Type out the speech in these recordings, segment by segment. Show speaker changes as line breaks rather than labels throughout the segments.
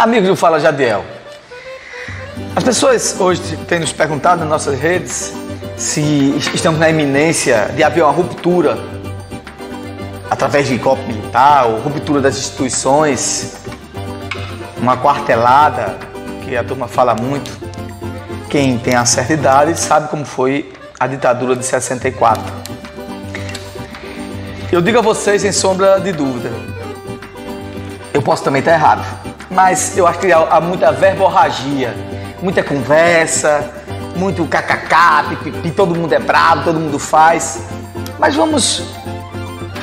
Amigos do Fala Jadiel, as pessoas hoje têm nos perguntado nas nossas redes se estamos na iminência de haver uma ruptura através de golpe militar ruptura das instituições, uma quartelada, que a turma fala muito. Quem tem a certa idade sabe como foi a ditadura de 64. Eu digo a vocês sem sombra de dúvida, eu posso também estar errado, mas eu acho que há muita verborragia, muita conversa, muito kkk, pipipi, todo mundo é bravo, todo mundo faz. Mas vamos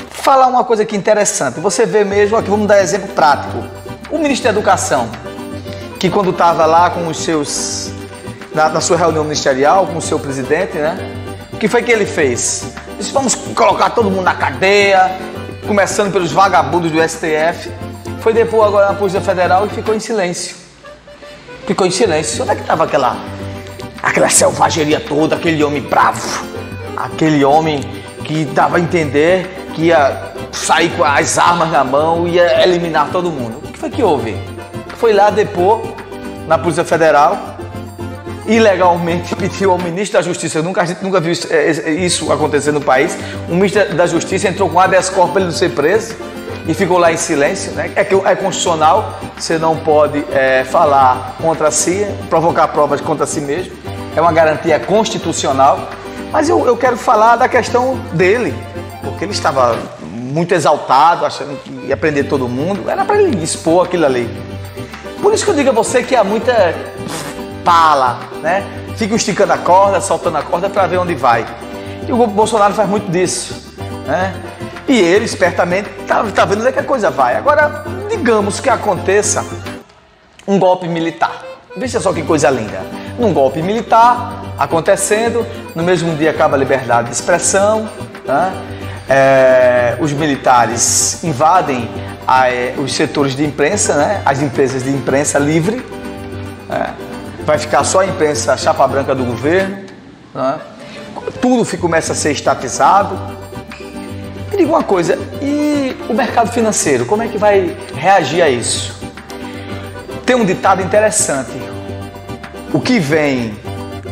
falar uma coisa aqui interessante. Você vê mesmo, aqui vamos dar exemplo prático. O ministro da Educação, que quando estava lá com os seus. Na, na, sua reunião ministerial com o seu presidente, né? O que foi que ele fez? Disse, vamos colocar todo mundo na cadeia, começando pelos vagabundos do STF. Foi depor agora na Polícia Federal e ficou em silêncio. Ficou em silêncio. Onde é que estava aquela, aquela selvageria toda, aquele homem bravo, aquele homem que dava a entender que ia sair com as armas na mão e ia eliminar todo mundo? O que foi que houve? Foi lá depor na Polícia Federal ilegalmente pediu ao ministro da Justiça, nunca, a gente nunca viu isso, isso acontecer no país, o ministro da Justiça entrou com habeas corpus para ele não ser preso e ficou lá em silêncio, né? É que é constitucional, você não pode é, falar contra si, provocar provas contra si mesmo, é uma garantia constitucional. Mas eu, eu quero falar da questão dele, porque ele estava muito exaltado, achando que ia prender todo mundo, era para ele expor aquilo ali. Por isso que eu digo a você que há muita pala, né? Fica esticando a corda, soltando a corda para ver onde vai. E o Bolsonaro faz muito disso, né? E ele, espertamente, está tá vendo onde é que a coisa vai. Agora, digamos que aconteça um golpe militar. Veja só que coisa linda. Um golpe militar acontecendo, no mesmo dia acaba a liberdade de expressão, né? é, os militares invadem a, é, os setores de imprensa, né? as empresas de imprensa livre, né? vai ficar só a imprensa chapa branca do governo, né? tudo começa a ser estatizado, me diga uma coisa, e o mercado financeiro, como é que vai reagir a isso? Tem um ditado interessante. O que vem,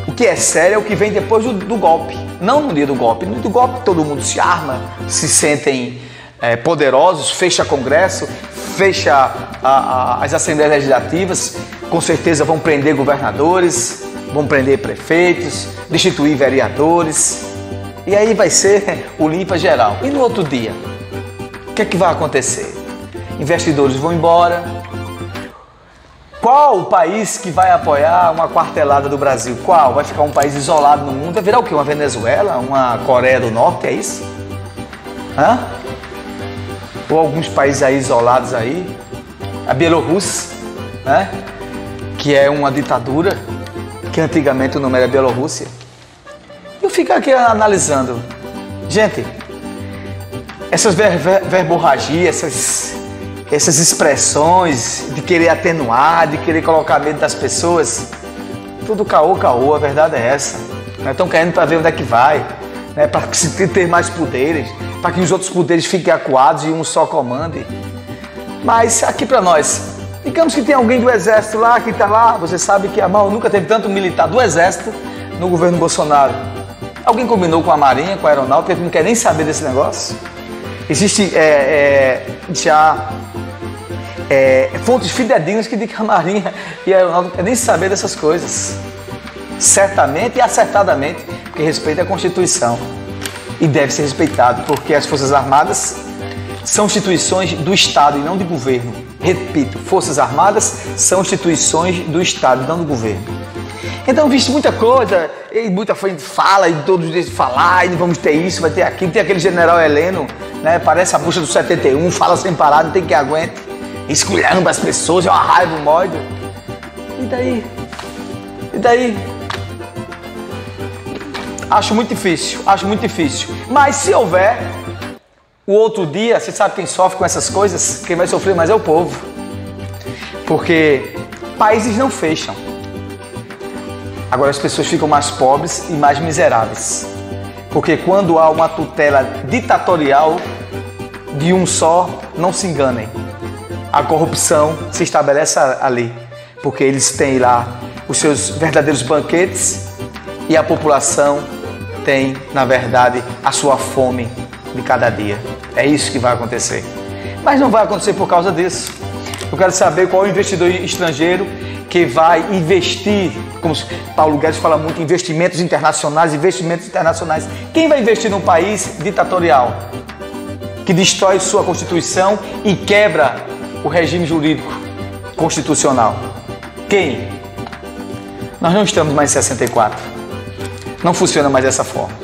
o que é sério é o que vem depois do, do golpe. Não no dia do golpe. No dia do golpe todo mundo se arma, se sentem é, poderosos, fecha congresso, fecha a, a, as assembleias legislativas, com certeza vão prender governadores, vão prender prefeitos, destituir vereadores, e aí vai ser o limpa geral. E no outro dia, o que é que vai acontecer? Investidores vão embora. Qual o país que vai apoiar uma quartelada do Brasil? Qual? Vai ficar um país isolado no mundo? Vai virar o quê? Uma Venezuela? Uma Coreia do Norte? É isso? Hã? Ou alguns países aí isolados aí? A Bielorrússia, né? Que é uma ditadura, que antigamente o nome era Bielorrússia fica aqui analisando. Gente, essas ver, ver, verborragias, essas, essas expressões de querer atenuar, de querer colocar medo das pessoas, tudo caô, caô, a verdade é essa. Estão querendo para ver onde é que vai, né? para ter mais poderes, para que os outros poderes fiquem acuados e um só comande. Mas aqui para nós, digamos que tem alguém do exército lá que está lá, você sabe que a mão nunca teve tanto militar do exército no governo Bolsonaro. Alguém combinou com a Marinha, com a Aeronáutica, que não quer nem saber desse negócio? Existe é, é, já é, fontes fidedignas que dizem que a Marinha e a Aeronáutica não querem nem saber dessas coisas. Certamente e acertadamente, porque respeita a Constituição. E deve ser respeitado, porque as Forças Armadas são instituições do Estado e não do governo. Repito, Forças Armadas são instituições do Estado e não do governo. Então, visto muita coisa, e muita gente fala, e todos os dias falar, e vamos ter isso, vai ter aquilo. Tem aquele general Heleno, né? Parece a bucha do 71, fala sem parar, não tem que aguente. Esculhamba as pessoas, é uma raiva, um ódio. E daí? E daí? Acho muito difícil, acho muito difícil. Mas se houver o outro dia, você sabe quem sofre com essas coisas? Quem vai sofrer mais é o povo. Porque países não fecham. Agora as pessoas ficam mais pobres e mais miseráveis. Porque quando há uma tutela ditatorial de um só, não se enganem. a corrupção se estabelece ali, porque eles têm lá os seus verdadeiros banquetes e a população tem, na verdade, a sua fome de cada dia. É isso que vai acontecer. Mas não vai acontecer por causa disso. Eu quero saber qual é o investidor estrangeiro que vai investir, como Paulo Guedes fala muito, investimentos internacionais, investimentos internacionais. Quem vai investir num país ditatorial que destrói sua constituição e quebra o regime jurídico constitucional? Quem? Nós não estamos mais em 64. Não funciona mais dessa forma.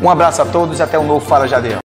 Um abraço a todos e até o um novo Fala Jadeão.